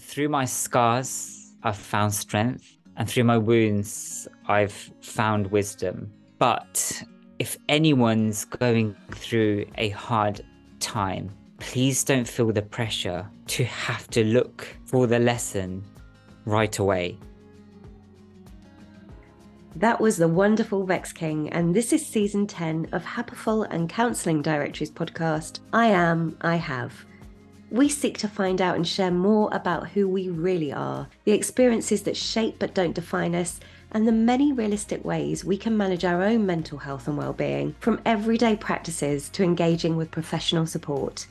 through my scars, I've found strength, and through my wounds, I've found wisdom. But if anyone's going through a hard time, please don't feel the pressure to have to look for the lesson right away. That was the wonderful Vex King, and this is season 10 of Happiful and Counselling Directory's podcast I Am, I Have. We seek to find out and share more about who we really are, the experiences that shape but don't define us, and the many realistic ways we can manage our own mental health and well-being, from everyday practices to engaging with professional support.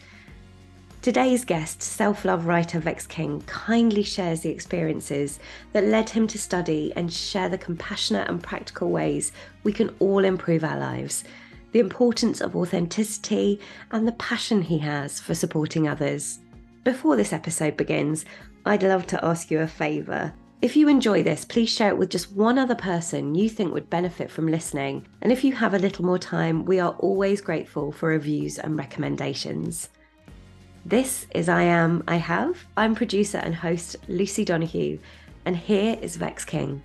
Today's guest, self love writer Vex King, kindly shares the experiences that led him to study and share the compassionate and practical ways we can all improve our lives, the importance of authenticity, and the passion he has for supporting others. Before this episode begins, I'd love to ask you a favour. If you enjoy this, please share it with just one other person you think would benefit from listening. And if you have a little more time, we are always grateful for reviews and recommendations. This is I Am, I Have. I'm producer and host Lucy Donoghue, and here is Vex King.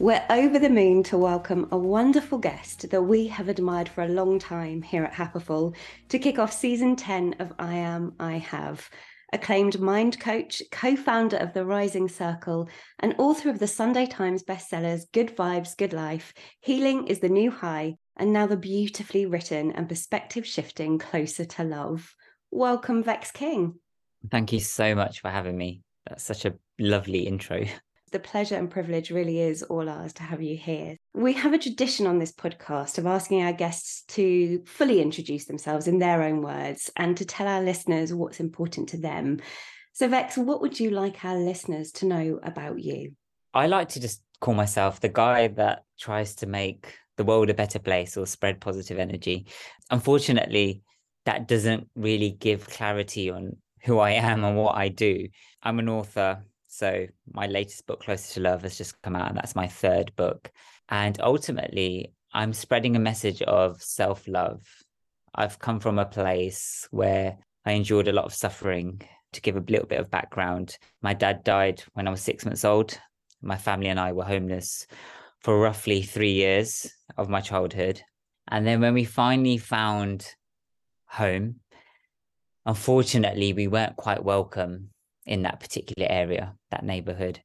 We're over the moon to welcome a wonderful guest that we have admired for a long time here at Happiful to kick off season 10 of I Am, I Have. Acclaimed mind coach, co founder of the Rising Circle, and author of the Sunday Times bestsellers Good Vibes, Good Life, Healing is the New High, and now the beautifully written and perspective shifting Closer to Love. Welcome, Vex King. Thank you so much for having me. That's such a lovely intro. The pleasure and privilege really is all ours to have you here. We have a tradition on this podcast of asking our guests to fully introduce themselves in their own words and to tell our listeners what's important to them. So, Vex, what would you like our listeners to know about you? I like to just call myself the guy that tries to make the world a better place or spread positive energy. Unfortunately, that doesn't really give clarity on who I am and what I do. I'm an author. So my latest book, Closer to Love, has just come out, and that's my third book. And ultimately, I'm spreading a message of self love. I've come from a place where I endured a lot of suffering. To give a little bit of background, my dad died when I was six months old. My family and I were homeless for roughly three years of my childhood. And then when we finally found home, unfortunately, we weren't quite welcome in that particular area, that neighborhood.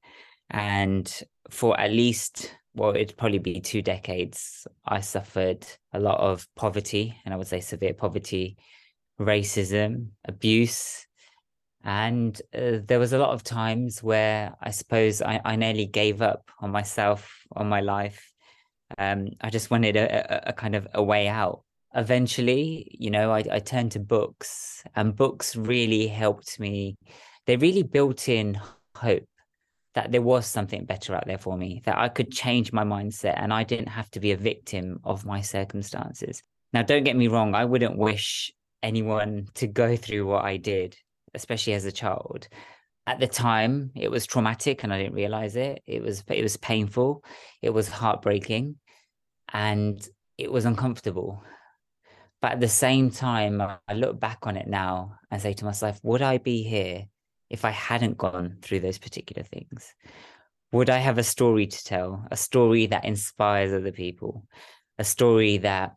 And for at least, well, it'd probably be two decades, I suffered a lot of poverty, and I would say severe poverty, racism, abuse. And uh, there was a lot of times where I suppose I, I nearly gave up on myself, on my life, um, I just wanted a, a, a, kind of a way out. Eventually, you know, I, I turned to books, and books really helped me. They really built in hope that there was something better out there for me, that I could change my mindset and I didn't have to be a victim of my circumstances. Now, don't get me wrong, I wouldn't wish anyone to go through what I did, especially as a child. At the time it was traumatic and i didn't realize it. It was it was painful. It was heartbreaking and it was uncomfortable. But at the same time i look back on it now and say to myself would i be here if i hadn't gone through those particular things? Would i have a story to tell? A story that inspires other people? A story that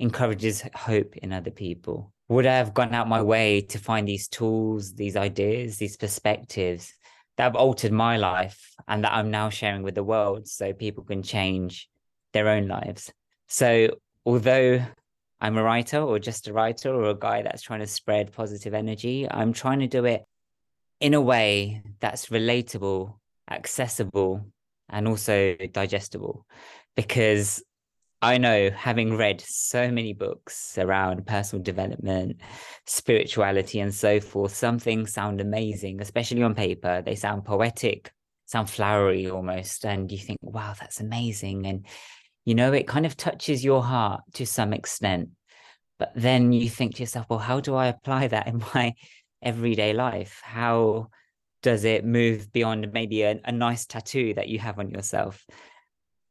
encourages hope in other people? Would I have gone out my way to find these tools, these ideas, these perspectives that have altered my life and that I'm now sharing with the world so people can change their own lives? So, although I'm a writer or just a writer or a guy that's trying to spread positive energy, I'm trying to do it in a way that's relatable, accessible, and also digestible because I know, having read so many books around personal development, spirituality, and so forth, some things sound amazing, especially on paper. They sound poetic, sound flowery almost. And you think, wow, that's amazing. And, you know, it kind of touches your heart to some extent. But then you think to yourself, well, how do I apply that in my everyday life? How does it move beyond maybe a, a nice tattoo that you have on yourself?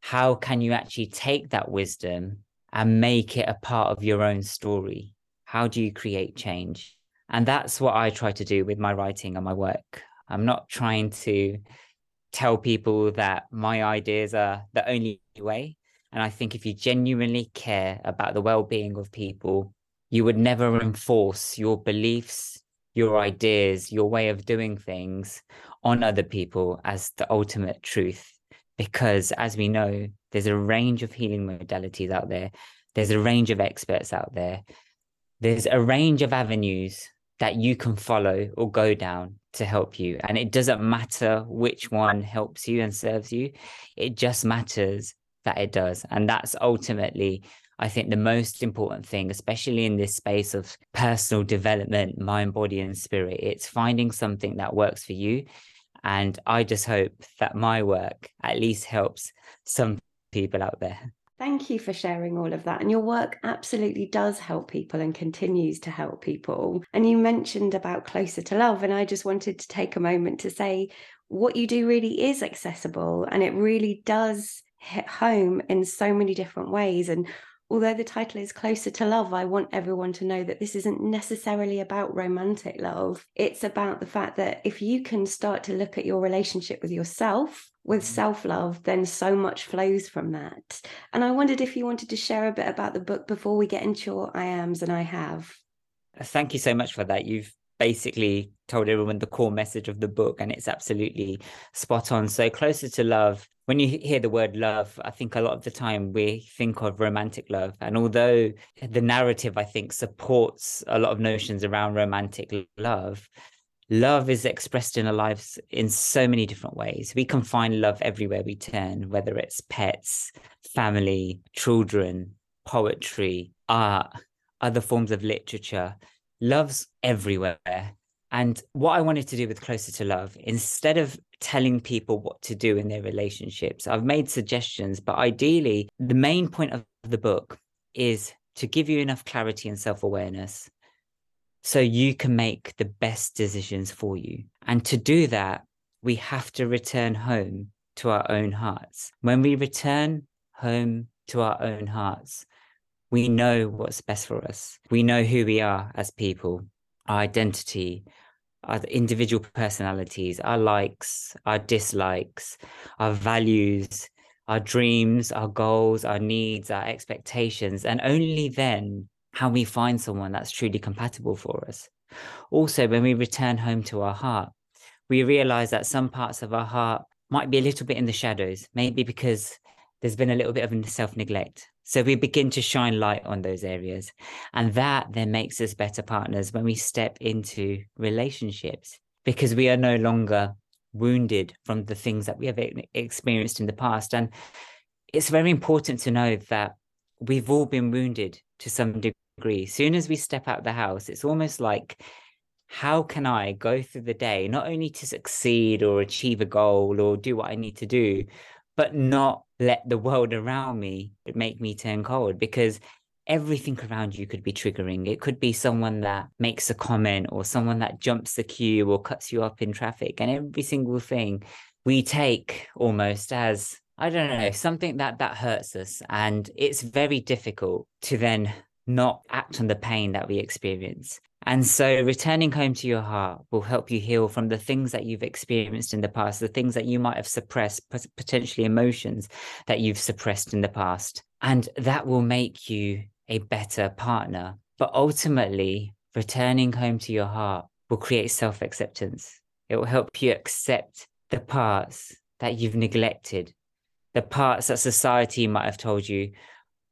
how can you actually take that wisdom and make it a part of your own story? How do you create change? And that's what I try to do with my writing and my work. I'm not trying to tell people that my ideas are the only way. And I think if you genuinely care about the well being of people, you would never enforce your beliefs, your ideas, your way of doing things on other people as the ultimate truth. Because as we know, there's a range of healing modalities out there, there's a range of experts out there, there's a range of avenues that you can follow or go down to help you. And it doesn't matter which one helps you and serves you, it just matters that it does. And that's ultimately, I think, the most important thing, especially in this space of personal development, mind, body, and spirit. It's finding something that works for you. And I just hope that my work at least helps some people out there. Thank you for sharing all of that. And your work absolutely does help people and continues to help people. And you mentioned about Closer to Love. And I just wanted to take a moment to say what you do really is accessible and it really does hit home in so many different ways. And although the title is Closer to Love, I want everyone to know that this isn't necessarily about romantic love. It's about the fact that if you can start to look at your relationship with yourself with mm-hmm. self love, then so much flows from that. And I wondered if you wanted to share a bit about the book before we get into your I ams and I have. Thank you so much for that. You've basically told everyone the core message of the book, and it's absolutely spot on. So, closer to love, when you hear the word love, I think a lot of the time we think of romantic love. And although the narrative, I think, supports a lot of notions around romantic love, love is expressed in our lives in so many different ways. We can find love everywhere we turn, whether it's pets, family, children, poetry, art, other forms of literature. Love's everywhere. And what I wanted to do with Closer to Love, instead of telling people what to do in their relationships, I've made suggestions, but ideally, the main point of the book is to give you enough clarity and self awareness so you can make the best decisions for you. And to do that, we have to return home to our own hearts. When we return home to our own hearts, we know what's best for us. We know who we are as people, our identity, our individual personalities, our likes, our dislikes, our values, our dreams, our goals, our needs, our expectations. And only then how we find someone that's truly compatible for us. Also, when we return home to our heart, we realize that some parts of our heart might be a little bit in the shadows, maybe because there's been a little bit of self neglect. So we begin to shine light on those areas. And that then makes us better partners when we step into relationships because we are no longer wounded from the things that we have experienced in the past. And it's very important to know that we've all been wounded to some degree. Soon as we step out of the house, it's almost like, how can I go through the day, not only to succeed or achieve a goal or do what I need to do, but not let the world around me make me turn cold because everything around you could be triggering. It could be someone that makes a comment or someone that jumps the queue or cuts you up in traffic. And every single thing we take almost as I don't know, something that that hurts us. And it's very difficult to then not act on the pain that we experience. And so returning home to your heart will help you heal from the things that you've experienced in the past, the things that you might have suppressed, potentially emotions that you've suppressed in the past. And that will make you a better partner. But ultimately, returning home to your heart will create self acceptance. It will help you accept the parts that you've neglected the parts that society might have told you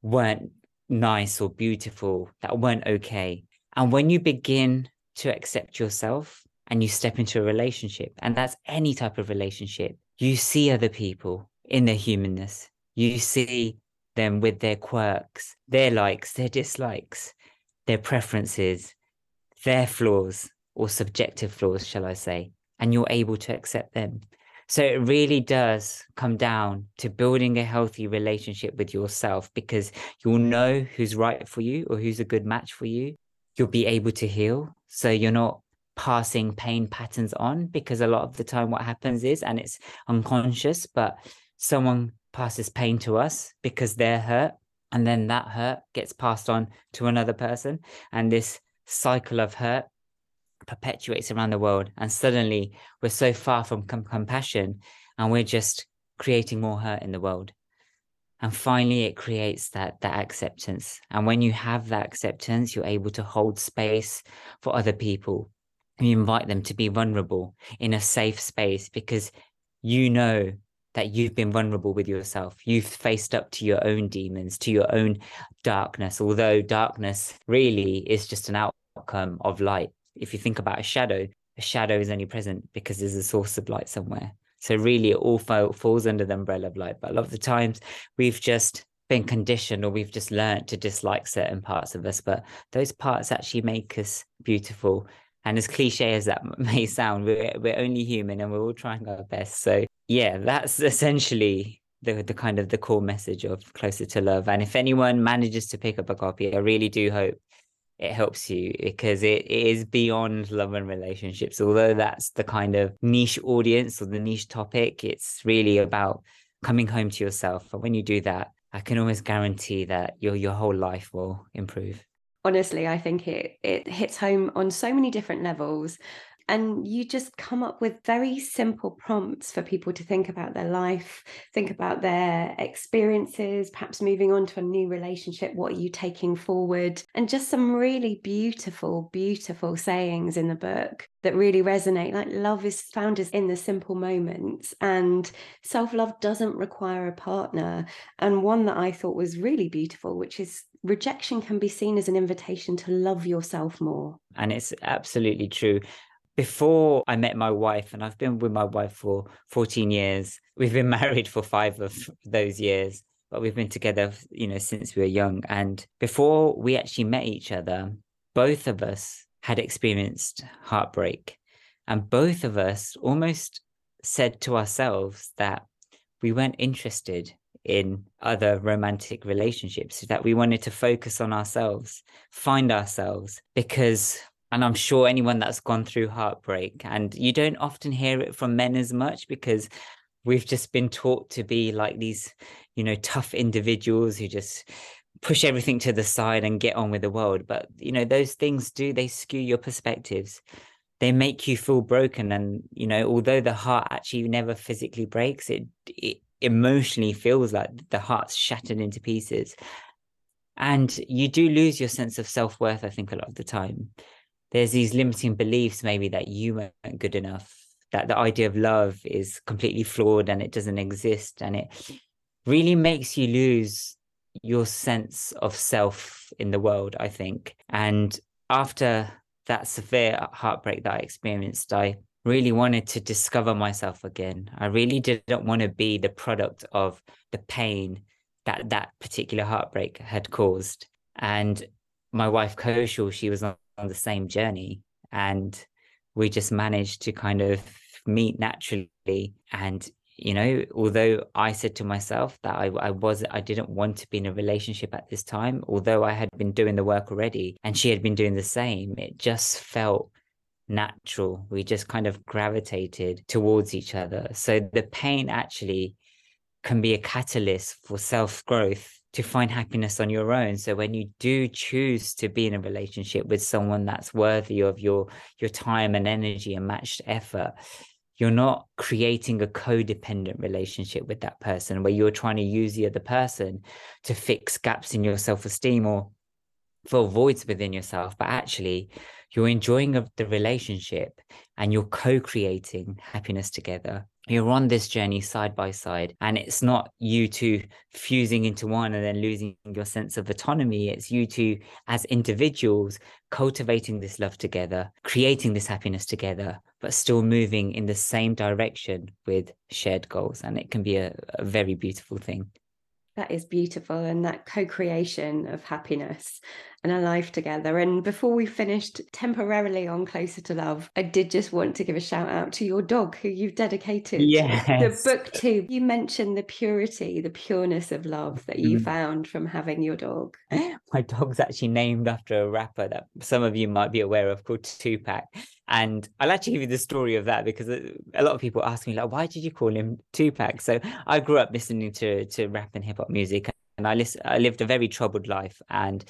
weren't nice or beautiful, that weren't okay. And when you begin to accept yourself and you step into a relationship, and that's any type of relationship, you see other people in their humanness. You see them with their quirks, their likes, their dislikes, their preferences, their flaws or subjective flaws, shall I say, and you're able to accept them. So it really does come down to building a healthy relationship with yourself because you'll know who's right for you or who's a good match for you. You'll be able to heal. So you're not passing pain patterns on because a lot of the time what happens is, and it's unconscious, but someone passes pain to us because they're hurt. And then that hurt gets passed on to another person. And this cycle of hurt perpetuates around the world. And suddenly we're so far from com- compassion and we're just creating more hurt in the world. And finally, it creates that, that acceptance. And when you have that acceptance, you're able to hold space for other people. You invite them to be vulnerable in a safe space because you know that you've been vulnerable with yourself. You've faced up to your own demons, to your own darkness, although darkness really is just an outcome of light. If you think about a shadow, a shadow is only present because there's a source of light somewhere. So really, it all falls under the umbrella of light. But a lot of the times, we've just been conditioned or we've just learned to dislike certain parts of us. But those parts actually make us beautiful. And as cliche as that may sound, we're, we're only human and we're all trying our best. So yeah, that's essentially the the kind of the core message of closer to love. And if anyone manages to pick up a copy, I really do hope it helps you because it, it is beyond love and relationships. Although that's the kind of niche audience or the niche topic, it's really about coming home to yourself. And when you do that, I can almost guarantee that your your whole life will improve honestly i think it it hits home on so many different levels and you just come up with very simple prompts for people to think about their life think about their experiences perhaps moving on to a new relationship what are you taking forward and just some really beautiful beautiful sayings in the book that really resonate like love is found in the simple moments and self-love doesn't require a partner and one that i thought was really beautiful which is rejection can be seen as an invitation to love yourself more. And it's absolutely true before I met my wife, and I've been with my wife for 14 years. We've been married for five of those years, but we've been together, you know, since we were young. And before we actually met each other, both of us had experienced heartbreak. And both of us almost said to ourselves that we weren't interested in other romantic relationships, that we wanted to focus on ourselves, find ourselves, because and I'm sure anyone that's gone through heartbreak, and you don't often hear it from men as much because we've just been taught to be like these, you know, tough individuals who just push everything to the side and get on with the world. But, you know, those things do, they skew your perspectives. They make you feel broken. And, you know, although the heart actually never physically breaks, it, it emotionally feels like the heart's shattered into pieces. And you do lose your sense of self worth, I think, a lot of the time there's these limiting beliefs maybe that you weren't good enough that the idea of love is completely flawed and it doesn't exist and it really makes you lose your sense of self in the world i think. And after that severe heartbreak that i experienced i really wanted to discover myself again. I really didn't want to be the product of the pain that that particular heartbreak had caused. And my wife Kaushal, she was on on the same journey and we just managed to kind of meet naturally. And you know although i said to myself that I, I was i didn't want to be in a relationship at this time although i had been doing the work already and she had been doing the same it just felt natural. We just kind of gravitated towards each other. So the pain actually can be a catalyst for self growth to find happiness on your own. So when you do choose to be in a relationship with someone that's worthy of your your time and energy and matched effort you're not creating a codependent relationship with that person where you're trying to use the other person to fix gaps in your self-esteem or fill voids within yourself. But actually you're enjoying the relationship and you're co-creating happiness together you're on this journey side by side and it's not you two fusing into one and then losing your sense of autonomy. It's you two as individuals cultivating this love together creating this happiness together but still moving in the same direction with shared goals. And it can be a, a very beautiful thing. That is beautiful and that co-creation of happiness and a life together and before we finished temporarily on closer to love i did just want to give a shout out to your dog who you've dedicated yes. the book to you mentioned the purity the pureness of love that you mm. found from having your dog my dog's actually named after a rapper that some of you might be aware of called tupac and I'll actually give you the story of that because a lot of people ask me like, why did you call him Tupac? So I grew up listening to to rap and hip hop music, and I listen, I lived a very troubled life, and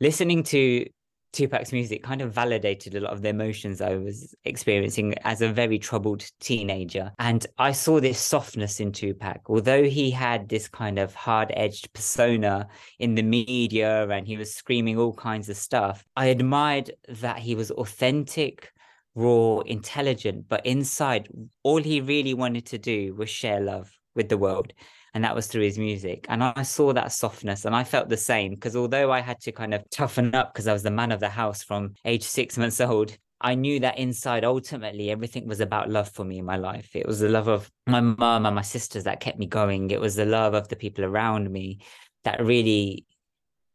listening to Tupac's music kind of validated a lot of the emotions I was experiencing as a very troubled teenager. And I saw this softness in Tupac. Although he had this kind of hard edged persona in the media and he was screaming all kinds of stuff, I admired that he was authentic, raw, intelligent, but inside, all he really wanted to do was share love with the world and that was through his music. And I saw that softness and I felt the same because although I had to kind of toughen up because I was the man of the house from age six months old, I knew that inside ultimately everything was about love for me in my life. It was the love of my mom and my sisters that kept me going. It was the love of the people around me that really,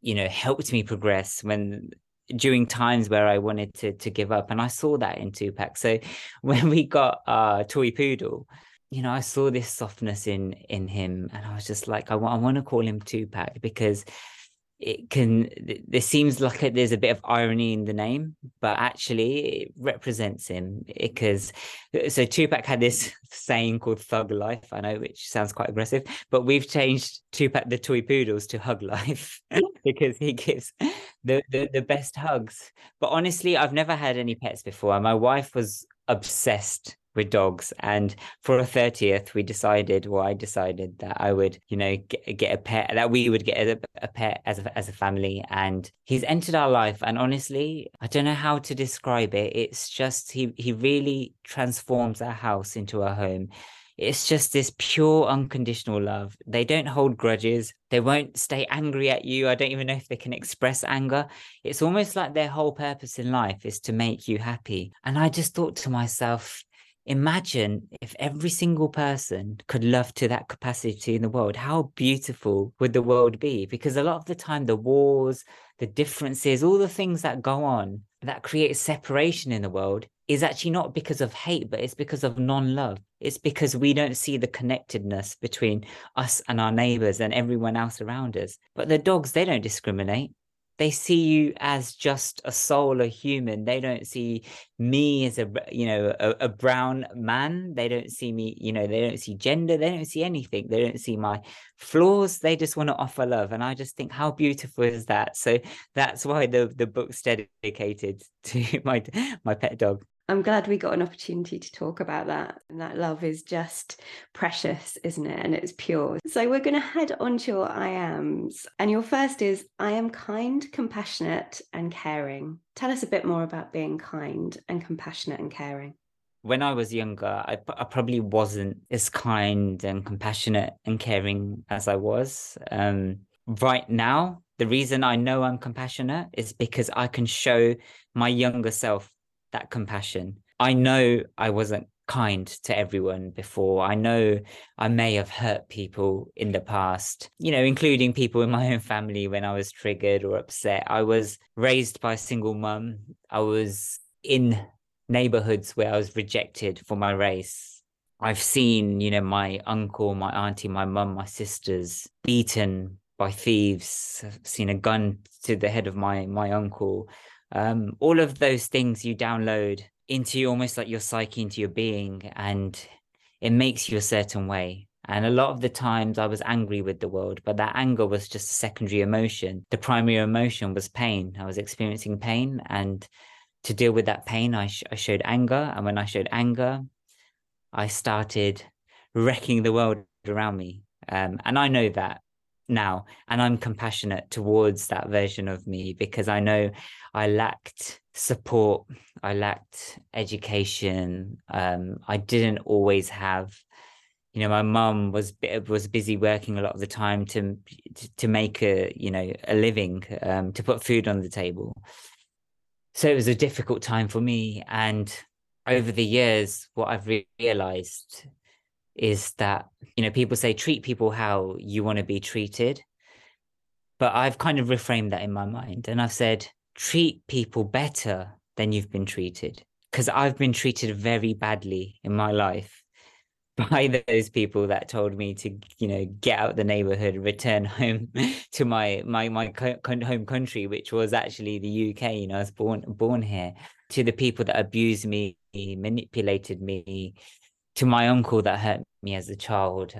you know, helped me progress when during times where I wanted to to give up. And I saw that in Tupac. So when we got uh Toy Poodle, you know, I saw this softness in in him, and I was just like, I, I want to call him Tupac because it can. This seems like there's a bit of irony in the name, but actually it represents him because. So Tupac had this saying called "Thug Life," I know, which sounds quite aggressive, but we've changed Tupac the toy poodles to Hug Life because he gives the, the the best hugs. But honestly, I've never had any pets before. My wife was obsessed with dogs. And for a 30th, we decided, well, I decided that I would, you know, get, get a pet, that we would get a, a pet as a, as a family. And he's entered our life. And honestly, I don't know how to describe it. It's just, he, he really transforms our house into a home. It's just this pure, unconditional love. They don't hold grudges. They won't stay angry at you. I don't even know if they can express anger. It's almost like their whole purpose in life is to make you happy. And I just thought to myself, imagine if every single person could love to that capacity in the world how beautiful would the world be? Because a lot of the time the wars the differences all the things that go on that create separation in the world is actually not because of hate but it's because of non-love. It's because we don't see the connectedness between us and our neighbors and everyone else around us. But the dogs they don't discriminate they see you as just a soul, a human. They don't see me as a you know a, a, brown man. They don't see me, you know, they don't see gender. They don't see anything. They don't see my flaws. They just want to offer love, and I just think how beautiful is that. So that's why the the book's dedicated to my my pet dog. I'm glad we got an opportunity to talk about that. And that love is just precious, isn't it? And it's pure. So we're going to head on to your I ams. And your first is I am kind, compassionate, and caring. Tell us a bit more about being kind and compassionate and caring. When I was younger, I, I probably wasn't as kind and compassionate and caring as I was. Um, right now, the reason I know I'm compassionate is because I can show my younger self that compassion. I know I wasn't kind to everyone before. I know I may have hurt people in the past, you know, including people in my own family when I was triggered or upset. I was raised by a single mum. I was in neighborhoods where I was rejected for my race. I've seen, you know, my uncle, my auntie, my mum, my sisters beaten by thieves. I've seen a gun to the head of my my uncle um, all of those things you download into almost like your psyche into your being and it makes you a certain way and a lot of the times I was angry with the world, but that anger was just a secondary emotion. The primary emotion was pain. I was experiencing pain. And to deal with that pain, I, sh- I showed anger. And when I showed anger, I started wrecking the world around me. Um, and I know that now and i'm compassionate towards that version of me because i know i lacked support i lacked education um, i didn't always have you know my mum was was busy working a lot of the time to to make a you know a living um, to put food on the table. So it was a difficult time for me and over the years what i've realized is that you know people say treat people how you want to be treated. But i've kind of reframed that in my mind and i've said treat people better than you've been treated. Because i've been treated very badly in my life by those people that told me to you know get out the neighborhood return home to my my my home country which was actually the uk you know i was born born here to the people that abused me manipulated me to my uncle that hurt me as a child,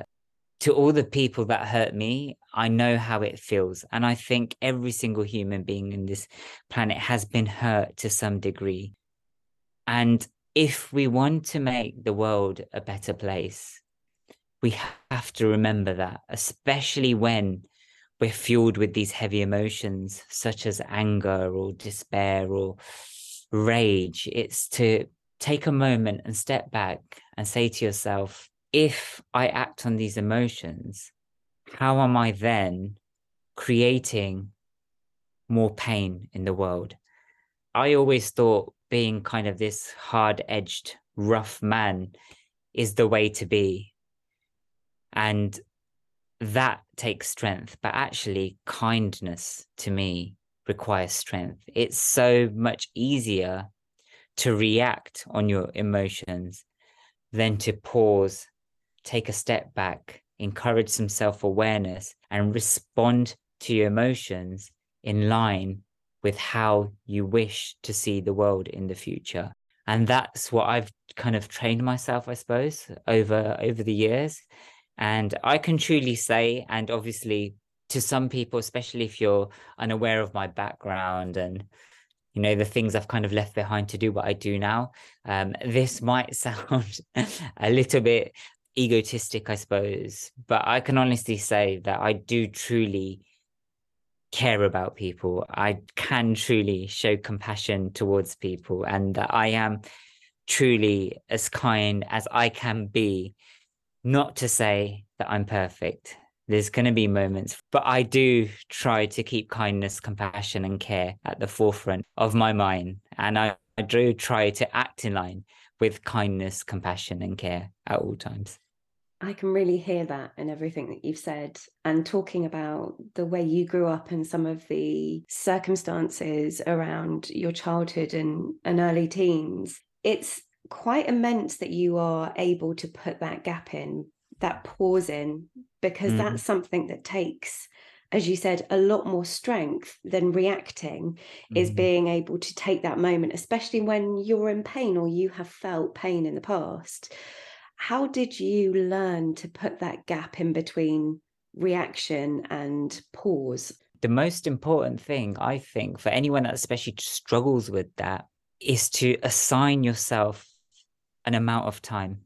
to all the people that hurt me, I know how it feels. And I think every single human being in this planet has been hurt to some degree. And if we want to make the world a better place, we have to remember that, especially when we're fueled with these heavy emotions, such as anger or despair or rage. It's to take a moment and step back and say to yourself, if I act on these emotions, how am I then creating more pain in the world? I always thought being kind of this hard edged, rough man is the way to be. And that takes strength, but actually, kindness to me requires strength. It's so much easier to react on your emotions than to pause, take a step back, encourage some self awareness, and respond to your emotions in line with how you wish to see the world in the future. And that's what I've kind of trained myself, I suppose, over over the years. And I can truly say, and obviously to some people, especially if you're unaware of my background and you know the things I've kind of left behind to do what I do now, um, this might sound a little bit egotistic, I suppose, but I can honestly say that I do truly care about people. I can truly show compassion towards people, and that I am truly as kind as I can be. Not to say that I'm perfect. There's going to be moments, but I do try to keep kindness, compassion, and care at the forefront of my mind. And I, I do try to act in line with kindness, compassion, and care at all times. I can really hear that in everything that you've said. And talking about the way you grew up and some of the circumstances around your childhood and, and early teens, it's quite immense that you are able to put that gap in, that pause in, because mm. that's something that takes as you said, a lot more strength than reacting mm. is being able to take that moment, especially when you're in pain or you have felt pain in the past how did you learn to put that gap in between reaction and pause? The most important thing, I think, for anyone that especially struggles with that is to assign yourself an amount of time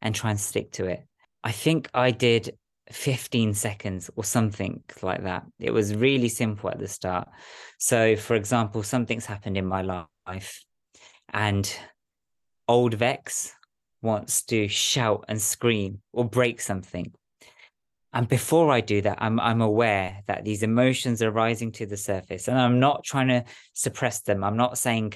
and try and stick to it. I think I did 15 seconds or something like that. It was really simple at the start. So, for example, something's happened in my life and old Vex, wants to shout and scream or break something. And before I do that, I'm I'm aware that these emotions are rising to the surface. And I'm not trying to suppress them. I'm not saying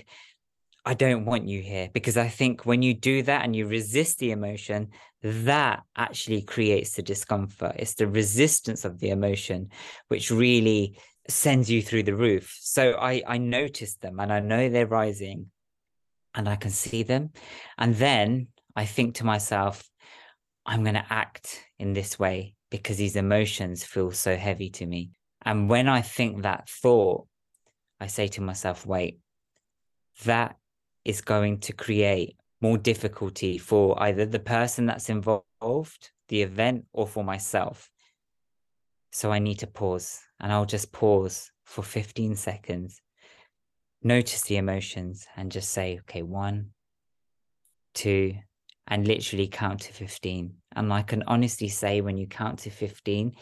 I don't want you here because I think when you do that and you resist the emotion, that actually creates the discomfort. It's the resistance of the emotion which really sends you through the roof. So I I notice them and I know they're rising and I can see them. And then I think to myself, I'm going to act in this way because these emotions feel so heavy to me. And when I think that thought, I say to myself, wait, that is going to create more difficulty for either the person that's involved, the event, or for myself. So I need to pause and I'll just pause for 15 seconds, notice the emotions and just say, okay, one, two, and literally count to 15. And I can honestly say, when you count to 15,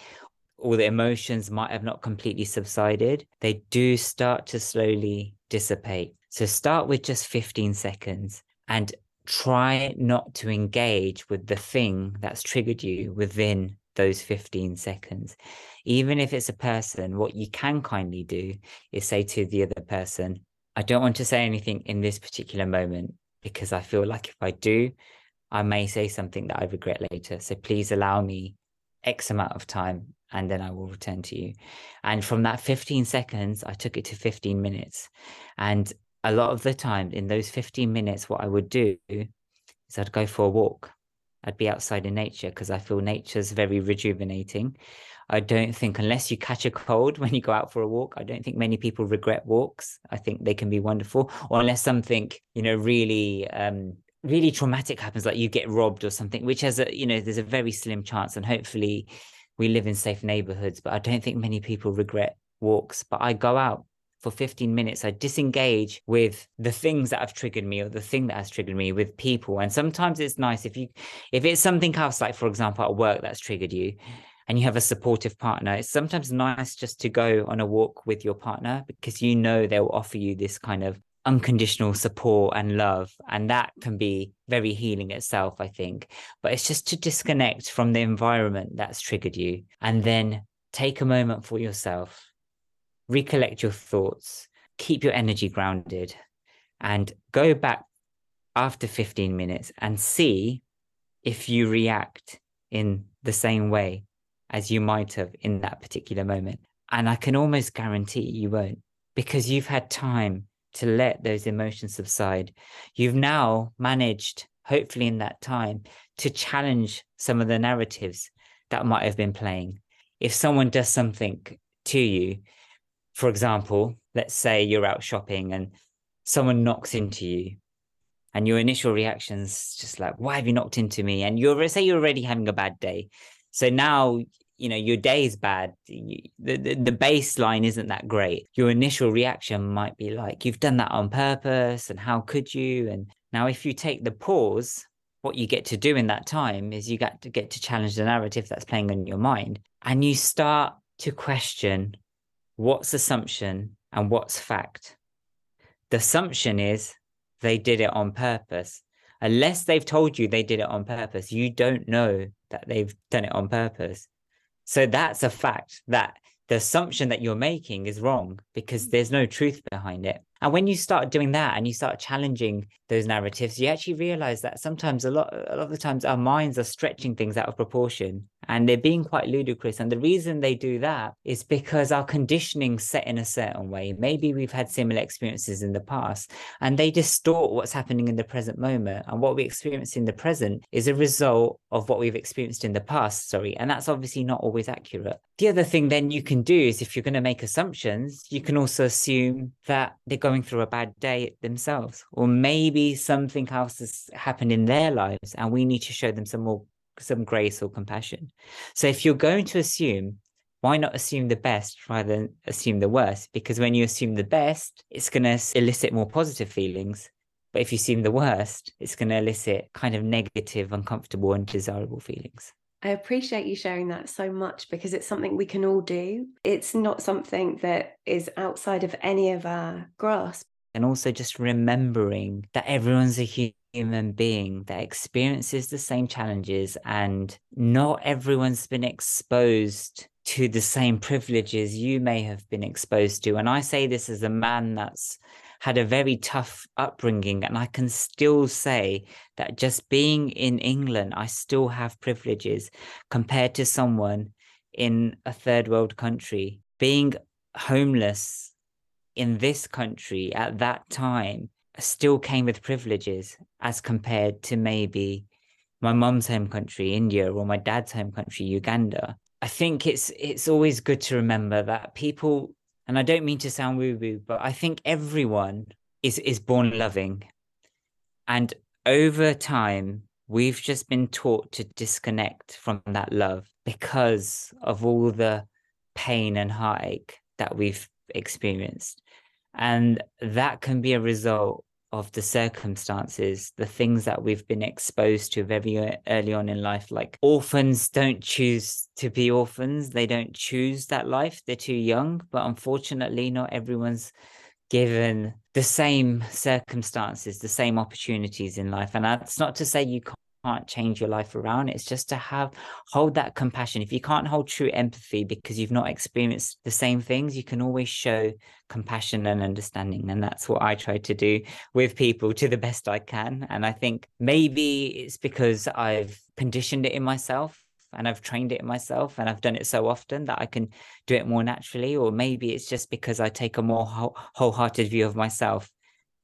all the emotions might have not completely subsided, they do start to slowly dissipate. So start with just 15 seconds and try not to engage with the thing that's triggered you within those 15 seconds. Even if it's a person, what you can kindly do is say to the other person, I don't want to say anything in this particular moment because I feel like if I do, I may say something that I regret later. So please allow me X amount of time and then I will return to you. And from that 15 seconds, I took it to 15 minutes. And a lot of the time in those 15 minutes, what I would do is I'd go for a walk. I'd be outside in nature because I feel nature's very rejuvenating. I don't think, unless you catch a cold when you go out for a walk, I don't think many people regret walks. I think they can be wonderful, or unless something, you know, really um, really traumatic happens, like you get robbed or something, which has a, you know, there's a very slim chance. And hopefully we live in safe neighborhoods, but I don't think many people regret walks. But I go out for 15 minutes, I disengage with the things that have triggered me or the thing that has triggered me with people. And sometimes it's nice if you, if it's something else, like for example, at work that's triggered you and you have a supportive partner, it's sometimes nice just to go on a walk with your partner because you know they'll offer you this kind of unconditional support and love. And that can be very healing itself, I think. But it's just to disconnect from the environment that's triggered you and then take a moment for yourself, recollect your thoughts, keep your energy grounded, and go back after 15 minutes and see if you react in the same way as you might have in that particular moment. And I can almost guarantee you won't because you've had time to let those emotions subside. You've now managed, hopefully, in that time, to challenge some of the narratives that might have been playing. If someone does something to you, for example, let's say you're out shopping and someone knocks into you, and your initial reaction's just like, why have you knocked into me? And you're say you're already having a bad day. So now you know your day is bad the, the, the baseline isn't that great your initial reaction might be like you've done that on purpose and how could you and now if you take the pause what you get to do in that time is you get to get to challenge the narrative that's playing in your mind and you start to question what's assumption and what's fact? The assumption is they did it on purpose. Unless they've told you they did it on purpose you don't know that they've done it on purpose. So that's a fact that the assumption that you're making is wrong because mm. there's no truth behind it. And when you start doing that and you start challenging those narratives, you actually realize that sometimes a lot, a lot of the times our minds are stretching things out of proportion and they're being quite ludicrous. And the reason they do that is because our conditioning set in a certain way. Maybe we've had similar experiences in the past and they distort what's happening in the present moment. And what we experience in the present is a result of what we've experienced in the past. Sorry. And that's obviously not always accurate. The other thing then you can do is if you're going to make assumptions, you can also assume that they're going through a bad day themselves, or maybe something else has happened in their lives and we need to show them some more some grace or compassion. So if you're going to assume, why not assume the best rather than assume the worst? Because when you assume the best, it's going to elicit more positive feelings. But if you assume the worst, it's going to elicit kind of negative, uncomfortable, undesirable feelings. I appreciate you sharing that so much because it's something we can all do. It's not something that is outside of any of our grasp. And also just remembering that everyone's a human being that experiences the same challenges and not everyone's been exposed to the same privileges you may have been exposed to and i say this as a man that's had a very tough upbringing and i can still say that just being in england i still have privileges compared to someone in a third world country being homeless in this country at that time still came with privileges as compared to maybe my mum's home country, India, or my dad's home country, Uganda. I think it's it's always good to remember that people, and I don't mean to sound woo-woo, but I think everyone is is born loving. And over time, we've just been taught to disconnect from that love because of all the pain and heartache that we've experienced. And that can be a result of the circumstances, the things that we've been exposed to very early on in life. Like orphans don't choose to be orphans, they don't choose that life, they're too young. But unfortunately, not everyone's given the same circumstances, the same opportunities in life. And that's not to say you can't change your life around. It's just to have hold that compassion. If you can't hold true empathy because you've not experienced the same things, you can always show compassion and understanding. And that's what I try to do with people to the best I can. And I think maybe it's because I've conditioned it in myself and I've trained it in myself and I've done it so often that I can do it more naturally. Or maybe it's just because I take a more wholehearted view of myself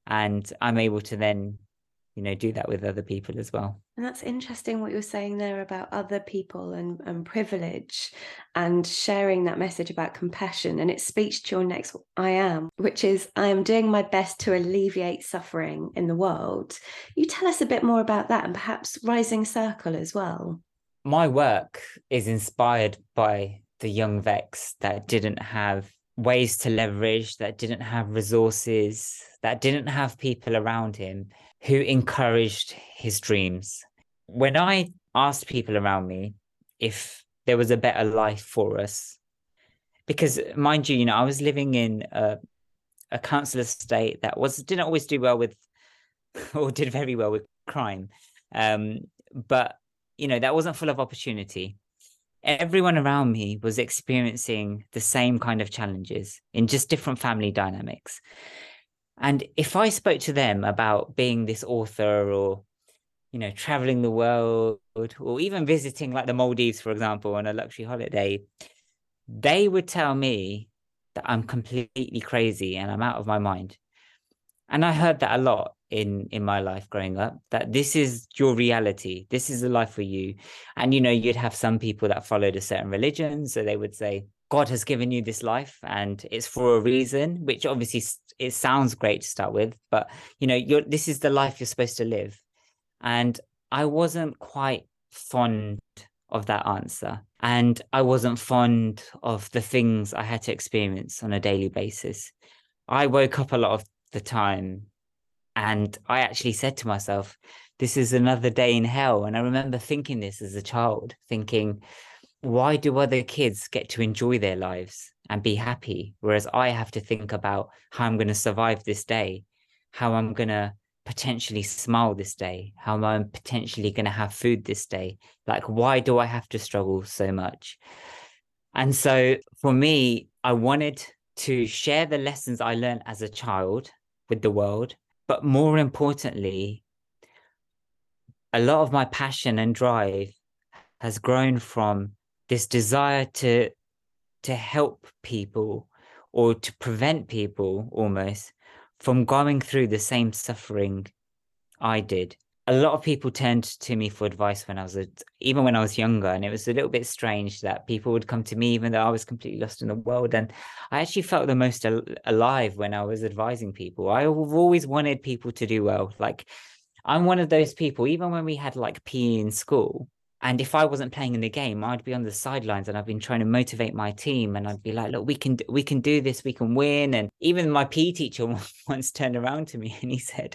and I'm able to then you know do that with other people as well. And that's interesting what you're saying there about other people and, and privilege and sharing that message about compassion and it speaks to your next i am which is i am doing my best to alleviate suffering in the world. You tell us a bit more about that and perhaps rising circle as well. My work is inspired by the young vex that didn't have ways to leverage that didn't have resources that didn't have people around him who encouraged his dreams. When I asked people around me if there was a better life for us, because mind you, you know, I was living in a, a council estate that was didn't always do well with, or did very well with crime, um, but you know that wasn't full of opportunity. Everyone around me was experiencing the same kind of challenges in just different family dynamics. And if I spoke to them about being this author or, you know, traveling the world or even visiting like the Maldives, for example, on a luxury holiday, they would tell me that I'm completely crazy and I'm out of my mind. And I heard that a lot in in my life growing up that this is your reality this is the life for you and you know you'd have some people that followed a certain religion so they would say god has given you this life and it's for a reason which obviously it sounds great to start with, but you know, you're this is the life you're supposed to live. And I wasn't quite fond of that answer. And I wasn't fond of the things I had to experience on a daily basis. I woke up a lot of the time and I actually said to myself, this is another day in hell. And I remember thinking this as a child, thinking, why do other kids get to enjoy their lives? and be happy. Whereas I have to think about how I'm going to survive this day, how I'm going to potentially smile this day, how I'm potentially going to have food this day. Like, why do I have to struggle so much? And so for me, I wanted to share the lessons I learned as a child with the world. But more importantly, a lot of my passion and drive has grown from this desire to to help people or to prevent people almost from going through the same suffering I did. A lot of people turned to me for advice when I was a, even when I was younger, and it was a little bit strange that people would come to me even though I was completely lost in the world. And I actually felt the most al- alive when I was advising people. I've always wanted people to do well. Like I'm one of those people. Even when we had like PE in school, and if I wasn't playing in the game, I'd be on the sidelines and I've been trying to motivate my team. And I'd be like, look, we can, we can do this. We can win. And even my PE teacher once turned around to me and he said,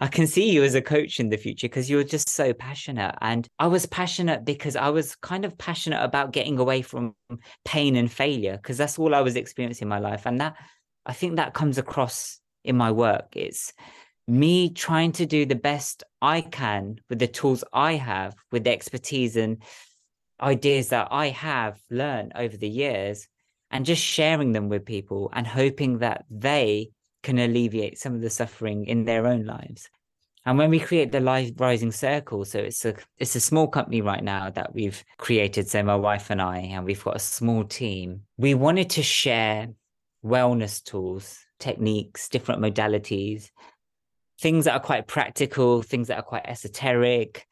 I can see you as a coach in the future because you're just so passionate. And I was passionate because I was kind of passionate about getting away from pain and failure because that's all I was experiencing in my life. And that, I think that comes across in my work. It's, me trying to do the best I can with the tools I have, with the expertise and ideas that I have learned over the years, and just sharing them with people and hoping that they can alleviate some of the suffering in their own lives. And when we create the Life Rising Circle, so it's a it's a small company right now that we've created. So my wife and I, and we've got a small team. We wanted to share wellness tools, techniques, different modalities things that are quite practical, things that are quite esoteric,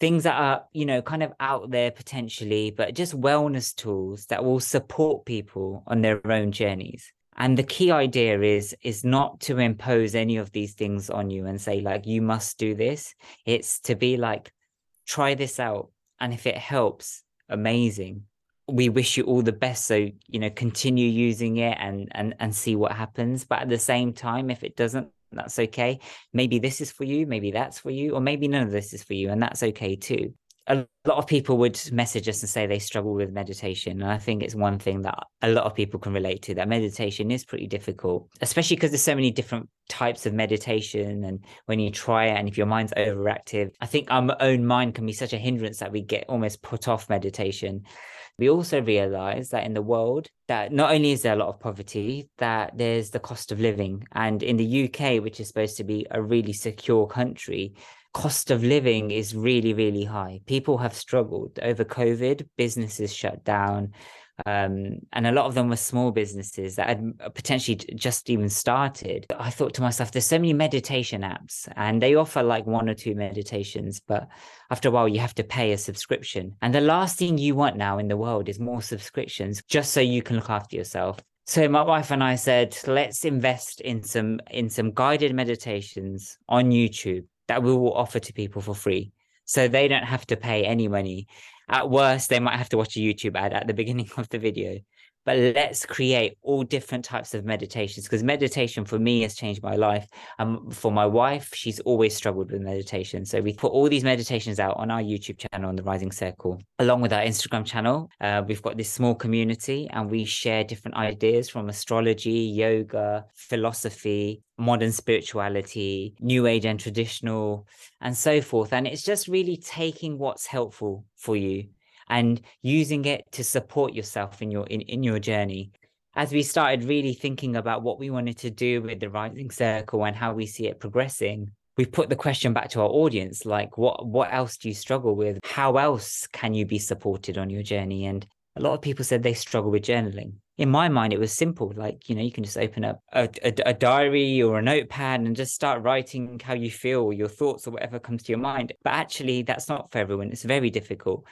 things that are, you know, kind of out there potentially, but just wellness tools that will support people on their own journeys. And the key idea is is not to impose any of these things on you and say like you must do this. It's to be like try this out and if it helps, amazing. We wish you all the best so you know continue using it and and and see what happens, but at the same time if it doesn't that's okay. Maybe this is for you, maybe that's for you, or maybe none of this is for you, and that's okay too. A lot of people would message us and say they struggle with meditation. And I think it's one thing that a lot of people can relate to that meditation is pretty difficult, especially because there's so many different types of meditation. And when you try it, and if your mind's overactive, I think our own mind can be such a hindrance that we get almost put off meditation we also realize that in the world that not only is there a lot of poverty that there's the cost of living. And in the UK which is supposed to be a really secure country cost of living is really really high. People have struggled. Over covid businesses shut down Um, and a lot of them were small businesses that had potentially just even started. I thought to myself, there's so many meditation apps and they offer like one or two meditations, but after a while, you have to pay a subscription. And the last thing you want now in the world is more subscriptions just so you can look after yourself. So my wife and I said, let's invest in some in some guided meditations on YouTube that we will offer to people for free. So they don't have to pay any money. At worst, they might have to watch a YouTube ad at the beginning of the video but let's create all different types of meditations because meditation for me has changed my life. Um, for my wife, she's always struggled with meditation. So we put all these meditations out on our YouTube channel on the Rising Circle, along with our Instagram channel. Uh, we've got this small community and we share different ideas from astrology, yoga, philosophy, modern spirituality, new age and traditional, and so forth. And it's just really taking what's helpful for you and using it to support yourself in your in, in your journey. As we started really thinking about what we wanted to do with the rising circle and how we see it progressing we put the question back to our audience like what what else do you struggle with? How else can you be supported on your journey? And a lot of people said they struggle with journaling. In my mind it was simple like you know you can just open up a, a, a, diary or a notepad and just start writing how you feel your thoughts or whatever comes to your mind. But actually that's not for everyone. It's very difficult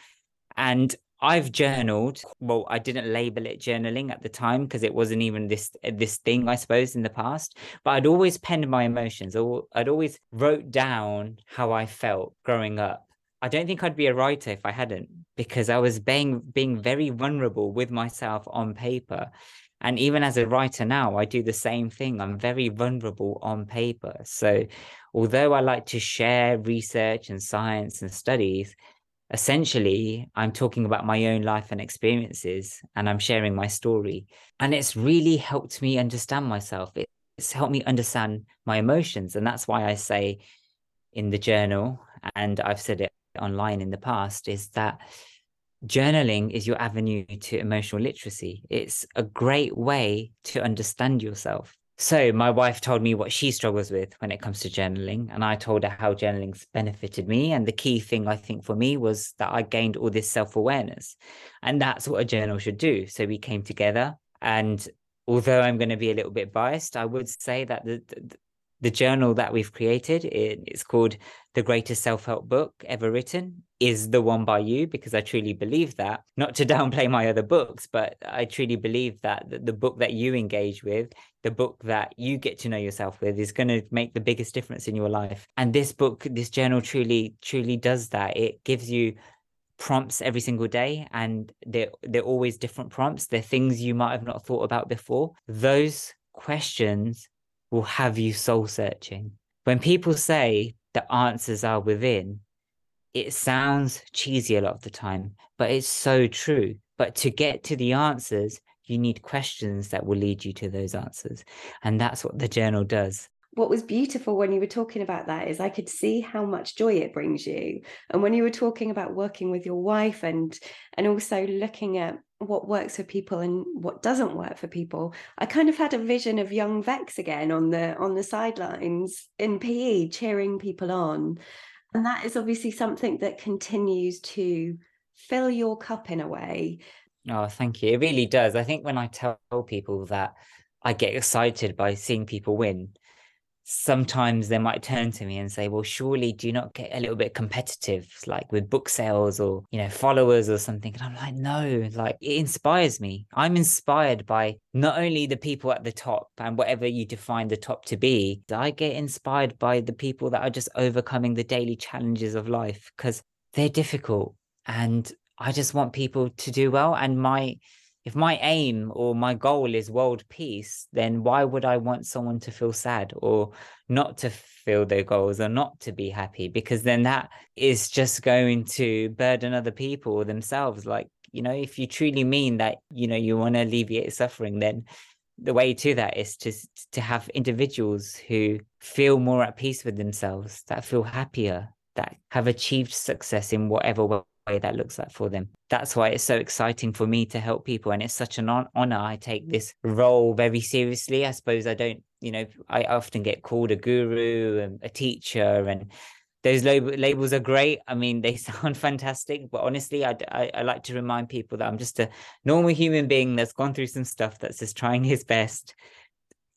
and I've journaled. Well, I didn't label it journaling at the time because it wasn't even this this thing, I suppose, in the past. But I'd always penned my emotions, or I'd always wrote down how I felt growing up. I don't think I'd be a writer if I hadn't, because I was being being very vulnerable with myself on paper. And even as a writer now, I do the same thing. I'm very vulnerable on paper. So, although I like to share research and science and studies, essentially i'm talking about my own life and experiences and i'm sharing my story. And it's really helped me understand myself. It's helped me understand my emotions and that's why i say in the journal and i've said it online in the past is that journaling is your avenue to emotional literacy. It's a great way to understand yourself so my wife told me what she struggles with when it comes to journaling, and I told her how journaling's benefited me. And the key thing I think for me was that I gained all this self-awareness. And that's what a journal should do. So we came together and although I'm going to be a little bit biased, I would say that the, the, the journal that we've created, it, it's called The Greatest Self Help Book Ever Written, is the one by you because I truly believe that. Not to downplay my other books, but I truly believe that the, book that you engage with, the book that you get to know yourself with, is going to make the biggest difference in your life. And this book, this journal truly, truly does that. It gives you prompts every single day and they're they're always different prompts they're things you might have not thought about before those questions will have you soul searching. When people say the answers are within, it sounds cheesy a lot of the time, but it's so true. But to get to the answers, you need questions that will lead you to those answers. And that's what the journal does what was beautiful when you were talking about that is I could see how much joy it brings you. And when you were talking about working with your wife and and also looking at what works for people and what doesn't work for people, I kind of had a vision of young Vex again on the on the sidelines in PE cheering people on. And that is obviously something that continues to fill your cup in a way. Oh, thank you. It really does. I think when I tell people that I get excited by seeing people win, sometimes they might turn to me and say, well, surely do you not get a little bit competitive, like with book sales or, you know, followers or something? And I'm like, no, like it inspires me. I'm inspired by not only the people at the top and whatever you define the top to be, I get inspired by the people that are just overcoming the daily challenges of life because they're difficult. And I just want people to do well. And my, if my aim or my goal is world peace, then why would I want someone to feel sad or not to feel their goals or not to be happy? Because then that is just going to burden other people or themselves. Like, you know, if you truly mean that, you know, you want to alleviate suffering, then the way to that is to to have individuals who feel more at peace with themselves, that feel happier, that have achieved success in whatever way way that looks like for them. That's why it's so exciting for me to help people. And it's such an honor. I take this role very seriously. I suppose I don't, you know, I often get called a guru and a teacher and those lab- labels are great. I mean, they sound fantastic, but honestly, I, I, I like to remind people that I'm just a normal human being that's gone through some stuff that's just trying his best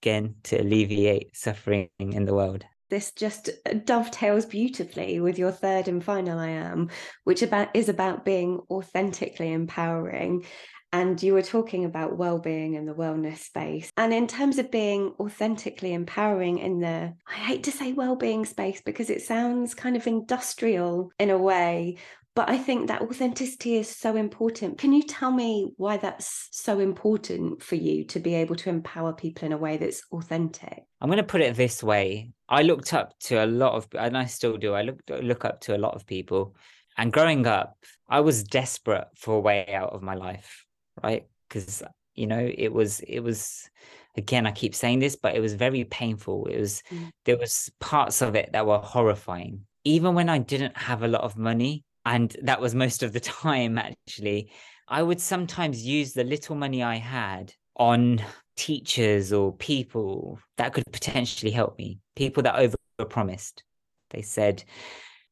again to alleviate suffering in the world this just uh, dovetails beautifully with your third and final I am, which about is about being authentically empowering. And you were talking about well-being and the wellness space. And in terms of being authentically empowering in the, I hate to say well-being space because it sounds kind of industrial in a way, but I think that authenticity is so important. Can you tell me why that's so important for you to be able to empower people in a way that's authentic? I'm going to put it this way. I looked up to a lot of, and I still do, I look, look up to a lot of people. And growing up, I was desperate for a way out of my life, right? Because, you know, it was, it was, again, I keep saying this, but it was very painful. It was, mm. there was parts of it that were horrifying. Even when I didn't have a lot of money, and that was most of the time actually. I would sometimes use the little money i had on teachers or people that could potentially help me people that over promised they said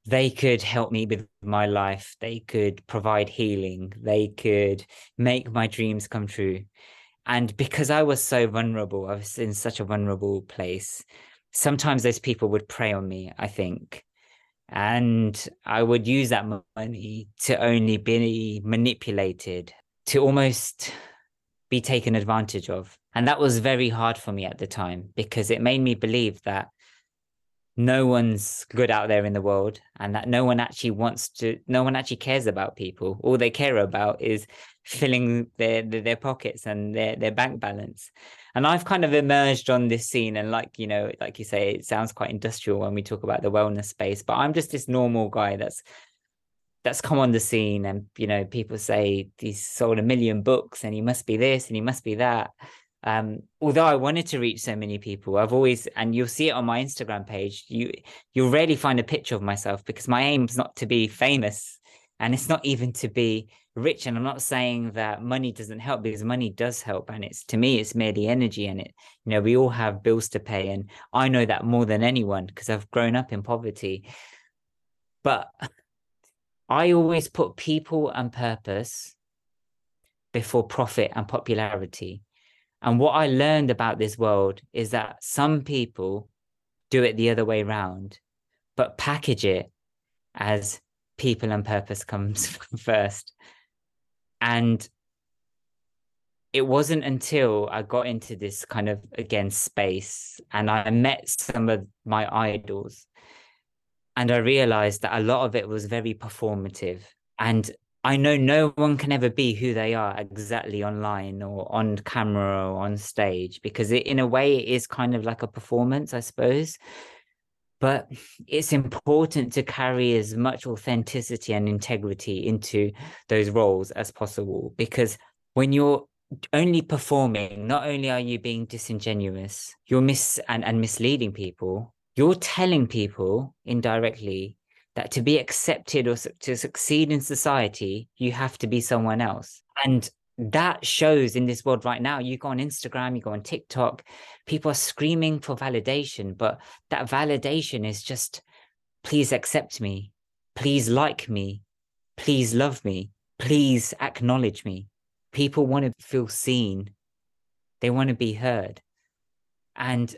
they could help me with my life. They could provide healing. They could make my dreams come true. And because i was so vulnerable i was in such a vulnerable place sometimes those people would prey on me i think and I would use that money to only be manipulated, to almost be taken advantage of. And that was very hard for me at the time because it made me believe that no one's good out there in the world and that no one actually wants to no one actually cares about people all they care about is filling their their, pockets and their their bank balance. And I've kind of emerged on this scene and like you know like you say it sounds quite industrial when we talk about the wellness space but I'm just this normal guy that's that's come on the scene and you know people say he's sold a million books and he must be this and he must be that. Um, although I wanted to reach so many people, I've always, and you'll see it on my Instagram page, you you'll rarely find a picture of myself because my aim is not to be famous and it's not even to be rich and i'm not saying that money doesn't help because money does help and it's to me it's merely energy and it. You know we all have bills to pay and i know that more than anyone because i've grown up in poverty. But i always put people and purpose before profit and popularity. And what i learned about this world is that some people do it the other way around but package it as people and purpose comes first. And it wasn't until I got into this kind of again space and I met some of my idols and I realized that a lot of it was very performative. And I know no one can ever be who they are exactly online or on camera or on stage because it, in a way, it is kind of like a performance, I suppose but it's important to carry as much authenticity and integrity into those roles as possible because when you're only performing not only are you being disingenuous you're mis and, and misleading people you're telling people indirectly that to be accepted or to succeed in society you have to be someone else. And that shows in this world right now. You go on Instagram, you go on TikTok, people are screaming for validation, but that validation is just, please accept me, please like me, please love me, please acknowledge me. People want to feel seen, they want to be heard. And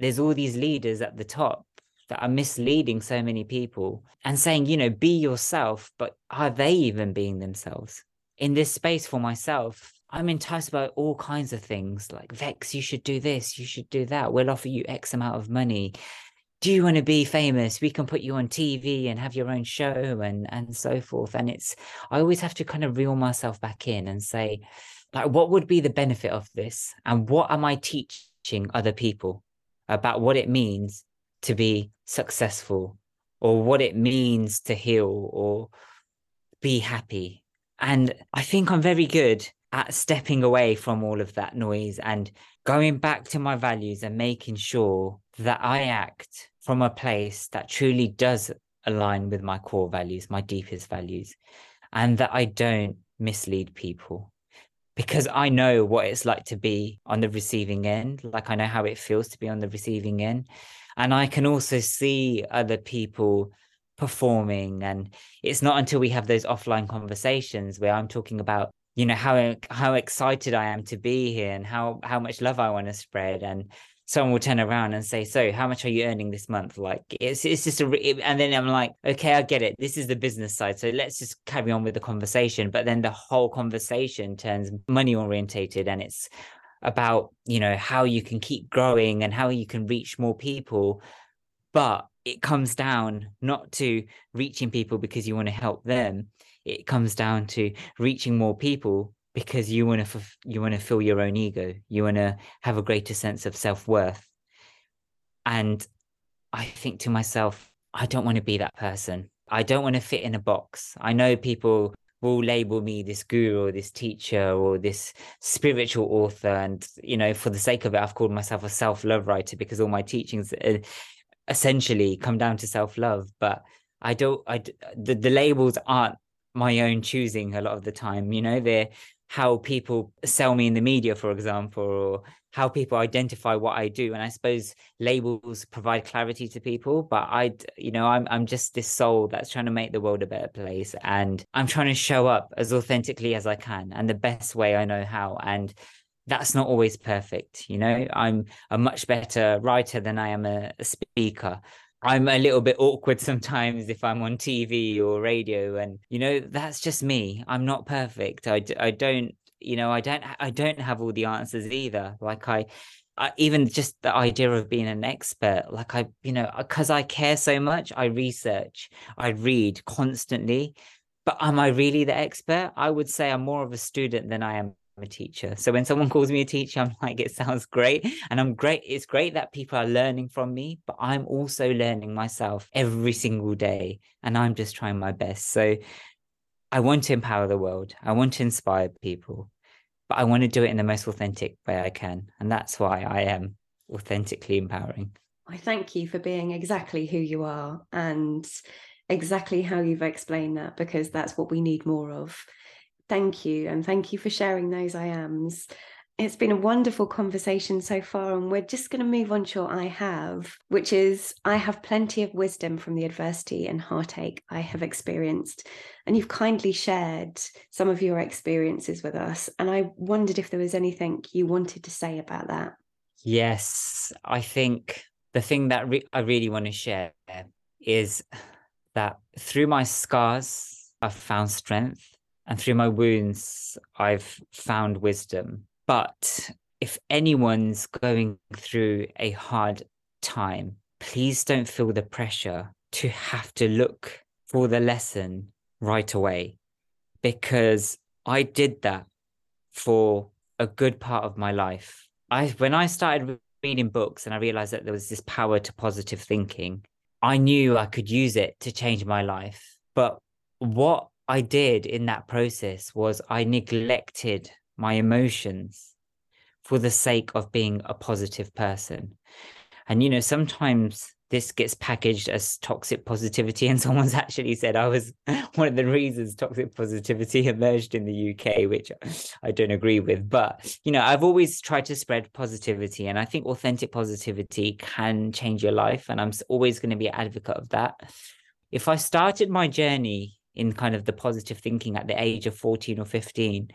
there's all these leaders at the top that are misleading so many people and saying, you know, be yourself, but are they even being themselves? In this space for myself, I'm enticed by all kinds of things like Vex, you should do this, you should do that. We'll offer you X amount of money. Do you want to be famous? We can put you on TV and have your own show and and so forth. And it's I always have to kind of reel myself back in and say, like, what would be the benefit of this? And what am I teaching other people about what it means to be successful or what it means to heal or be happy and I think I'm very good at stepping away from all of that noise and going back to my values and making sure that I act from a place that truly does align with my core values, my deepest values, and that I don't mislead people. Because I know what it's like to be on the receiving end. Like I know how it feels to be on the receiving end. And I can also see other people performing and it's not until we have those offline conversations where i'm talking about you know how how excited i am to be here and how how much love i want to spread and someone will turn around and say so how much are you earning this month? Like it's it's just a it, and then i'm like okay i get it. This is the business side so let's just carry on with the conversation. But then the whole conversation turns money orientated and it's about you know how you can keep growing and how you can reach more people. But it comes down not to reaching people because you want to help them it comes down to reaching more people because you want to you want to fill your own ego you want to have a greater sense of self-worth. And i think to myself i don't want to be that person. I don't want to fit in a box. I know people will label me this guru or this teacher or this spiritual author and you know for the sake of it i've called myself a self-love writer because all my teachings uh, essentially come down to self-love but i don't i the, the labels aren't my own choosing a lot of the time you know they're how people sell me in the media for example or how people identify what i do and i suppose labels provide clarity to people but i you know i'm i'm just this soul that's trying to make the world a better place and i'm trying to show up as authentically as i can and the best way i know how and that's not always perfect you know? I'm a much better writer than i am a, a speaker. I'm a little bit awkward sometimes if I'm on TV or radio and you know that's just me. I'm not perfect. I, I don't you know I don't I don't have all the answers either. Like I, I even just the idea of being an expert like I you know uh, because I care so much I research I read constantly. But am I really the expert? I would say I'm more of a student than I am a teacher. So when someone calls me a teacher, I'm like, it sounds great. And I'm great. It's great that people are learning from me, but I'm also learning myself every single day. And I'm just trying my best. So I want to empower the world. I want to inspire people, but I want to do it in the most authentic way I can. And that's why I am authentically empowering. I thank you for being exactly who you are and exactly how you've explained that, because that's what we need more of Thank you. And thank you for sharing those I ams. It's been a wonderful conversation so far, and we're just going to move on to I have, which is I have plenty of wisdom from the adversity and heartache I have experienced. And you've kindly shared some of your experiences with us. And I wondered if there was anything you wanted to say about that. Yes, I think the thing that re- I really want to share is that through my scars, I've found strength and through my wounds, I've found wisdom. But if anyone's going through a hard time, please don't feel the pressure to have to look for the lesson right away because I did that for a good part of my life. I when I started reading books and I realized that there was this power to positive thinking, I knew I could use it to change my life. But what I did in that process was I neglected my emotions for the sake of being a positive person. And, you know, sometimes this gets packaged as toxic positivity. And someone's actually said I was one of the reasons toxic positivity emerged in the UK, which I don't agree with. But, you know, I've always tried to spread positivity. And I think authentic positivity can change your life. And I'm always going to be an advocate of that. If I started my journey in kind of the positive thinking at the age of 14 or 15.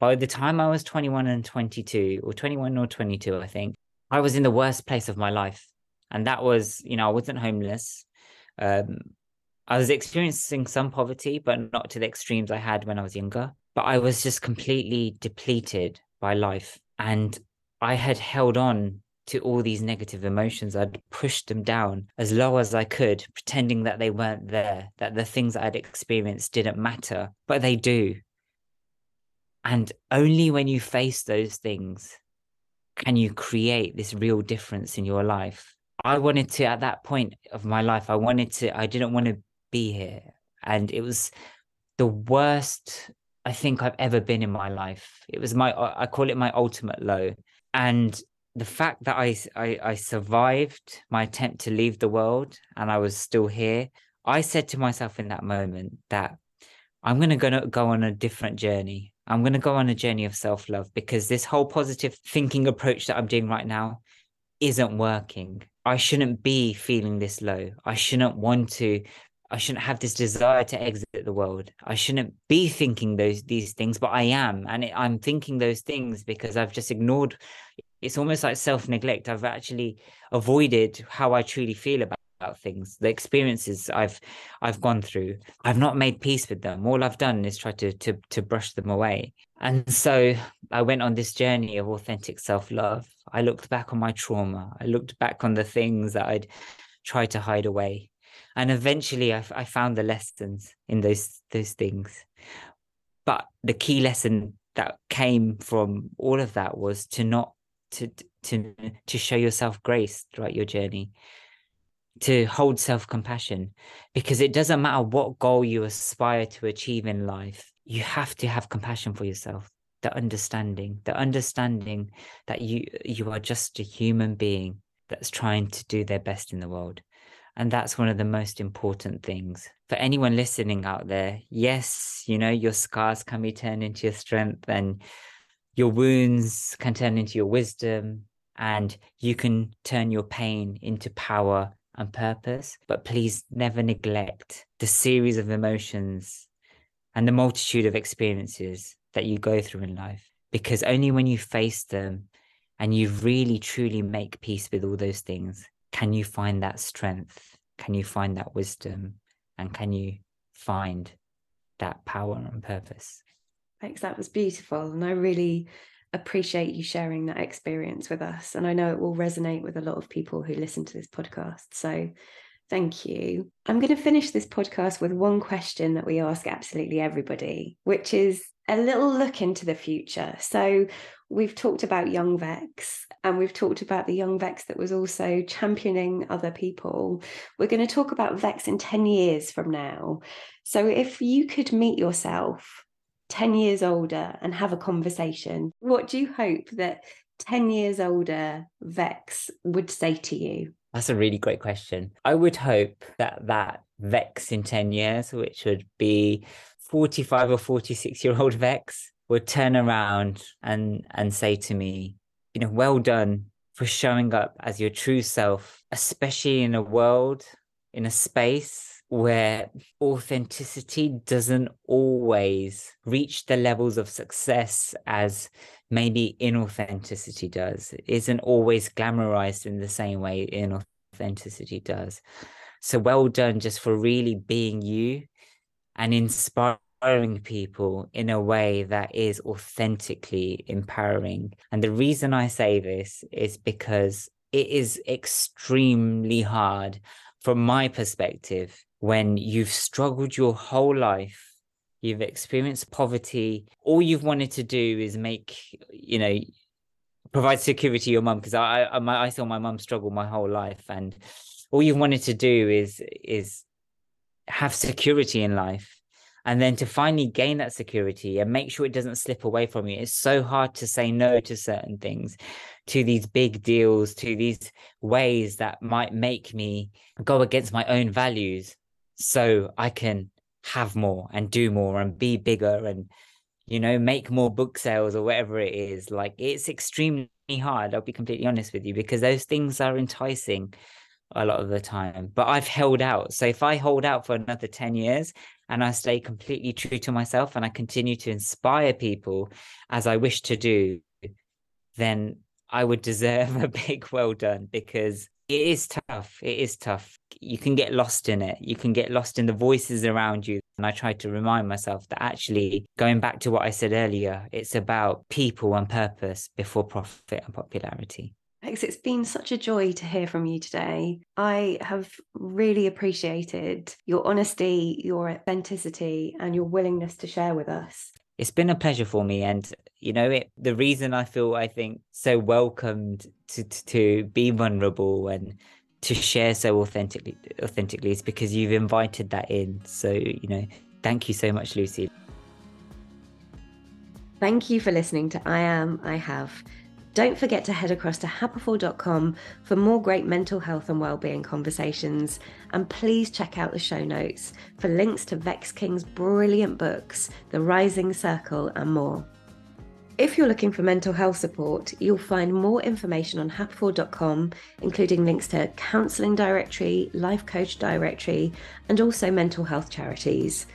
By the time I was 21 and 22, or 21 or 22, I think, I was in the worst place of my life. And that was, you know, I wasn't homeless. Um, I was experiencing some poverty, but not to the extremes I had when I was younger. But I was just completely depleted by life. And I had held on to all these negative emotions. I'd pushed them down as low as I could, pretending that they weren't there, that the things I'd experienced didn't matter, but they do. And only when you face those things can you create this real difference in your life. I wanted to, at that point of my life, I wanted to, I didn't want to be here. And it was the worst I think I've ever been in my life. It was my, I call it my ultimate low. And the fact that I, I, I survived my attempt to leave the world and I was still here, I said to myself in that moment that I'm going to go, on a different journey. I'm going to go on a journey of self love because this whole positive thinking approach that I'm doing right now isn't working. I shouldn't be feeling this low. I shouldn't want to I shouldn't have this desire to exit the world. I shouldn't be thinking those these things, but I am, and I'm thinking those things because I've just ignored. It's almost like self neglect. I've actually avoided how I truly feel about, things, the experiences I've I've gone through. I've not made peace with them. All I've done is try to to to brush them away. And so I went on this journey of authentic self love. I looked back on my trauma. I looked back on the things that I'd tried to hide away and eventually I, I found the lessons in those those things but the key lesson that came from all of that was to not to to to show yourself grace throughout your journey to hold self-compassion because it doesn't matter what goal you aspire to achieve in life you have to have compassion for yourself the understanding the understanding that you you are just a human being that's trying to do their best in the world and that's one of the most important things for anyone listening out there. Yes, you know, your scars can be turned into your strength and your wounds can turn into your wisdom and you can turn your pain into power and purpose. But please never neglect the series of emotions and the multitude of experiences that you go through in life because only when you face them and you really truly make peace with all those things can you find that strength? Can you find that wisdom? And can you find that power and purpose? That was beautiful. And I really appreciate you sharing that experience with us. And I know it will resonate with a lot of people who listen to this podcast. So thank you. I'm going to finish this podcast with one question that we ask absolutely everybody, which is a little look into the future. So, we've talked about young Vex and we've talked about the young Vex that was also championing other people. We're going to talk about Vex in 10 years from now. So, if you could meet yourself 10 years older and have a conversation, what do you hope that 10 years older Vex would say to you? That's a really great question. I would hope that that Vex in 10 years, which would be 45 or 46 year old Vex, would turn around and and say to me, you know, well done for showing up as your true self, especially in a world, in a space where authenticity doesn't always reach the levels of success as maybe inauthenticity does. It isn't always glamorized in the same way inauthenticity does. So well done just for really being you and inspiring people in a way that is authentically empowering. And the reason I say this is because it is extremely hard from my perspective when you've struggled your whole life you've experienced poverty all you've wanted to do is make you know provide security to your mum because I, I I saw my mum struggle my whole life and all you've wanted to do is is have security in life and then to finally gain that security and make sure it doesn't slip away from you it's so hard to say no to certain things to these big deals to these ways that might make me go against my own values so i can have more and do more and be bigger and you know make more book sales or whatever it is. Like it's extremely hard i'll be completely honest with you because those things are enticing a lot of the time. But i've held out. So if i hold out for another 10 years and I stay completely true to myself and I continue to inspire people as I wish to do, then I would deserve a big well done because it is tough. It is tough. You can get lost in it. You can get lost in the voices around you. And I try to remind myself that actually, going back to what I said earlier, it's about people and purpose before profit and popularity. Alex, it's been such a joy to hear from you today. I have really appreciated your honesty, your authenticity, and your willingness to share with us. It's been a pleasure for me. And, you know, it, the reason I feel, I think, so welcomed to, to be vulnerable and to share so authentically, authentically is because you've invited that in. So, you know, thank you so much, Lucy. Thank you for listening to I Am, I Have don't forget to head across to happiful.com for more great mental health and wellbeing conversations. And please check out the show notes for links to Vex King's brilliant books, The Rising Circle, and more. If you're looking for mental health support, you'll find more information on happiful.com, including links to counselling directory, life coach directory, and also mental health charities.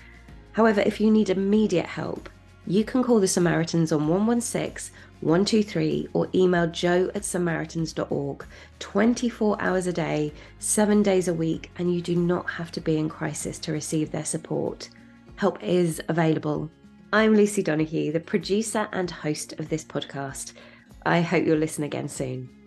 However, if you need immediate help, you can call the Samaritans on 116 123 or email jo at samaritans.org 24 hours a day, seven days a week, and you do not have to be in crisis to receive their support. Help is available I'm Lucy Donoghue, the producer and host of this podcast. I hope you'll listen again soon.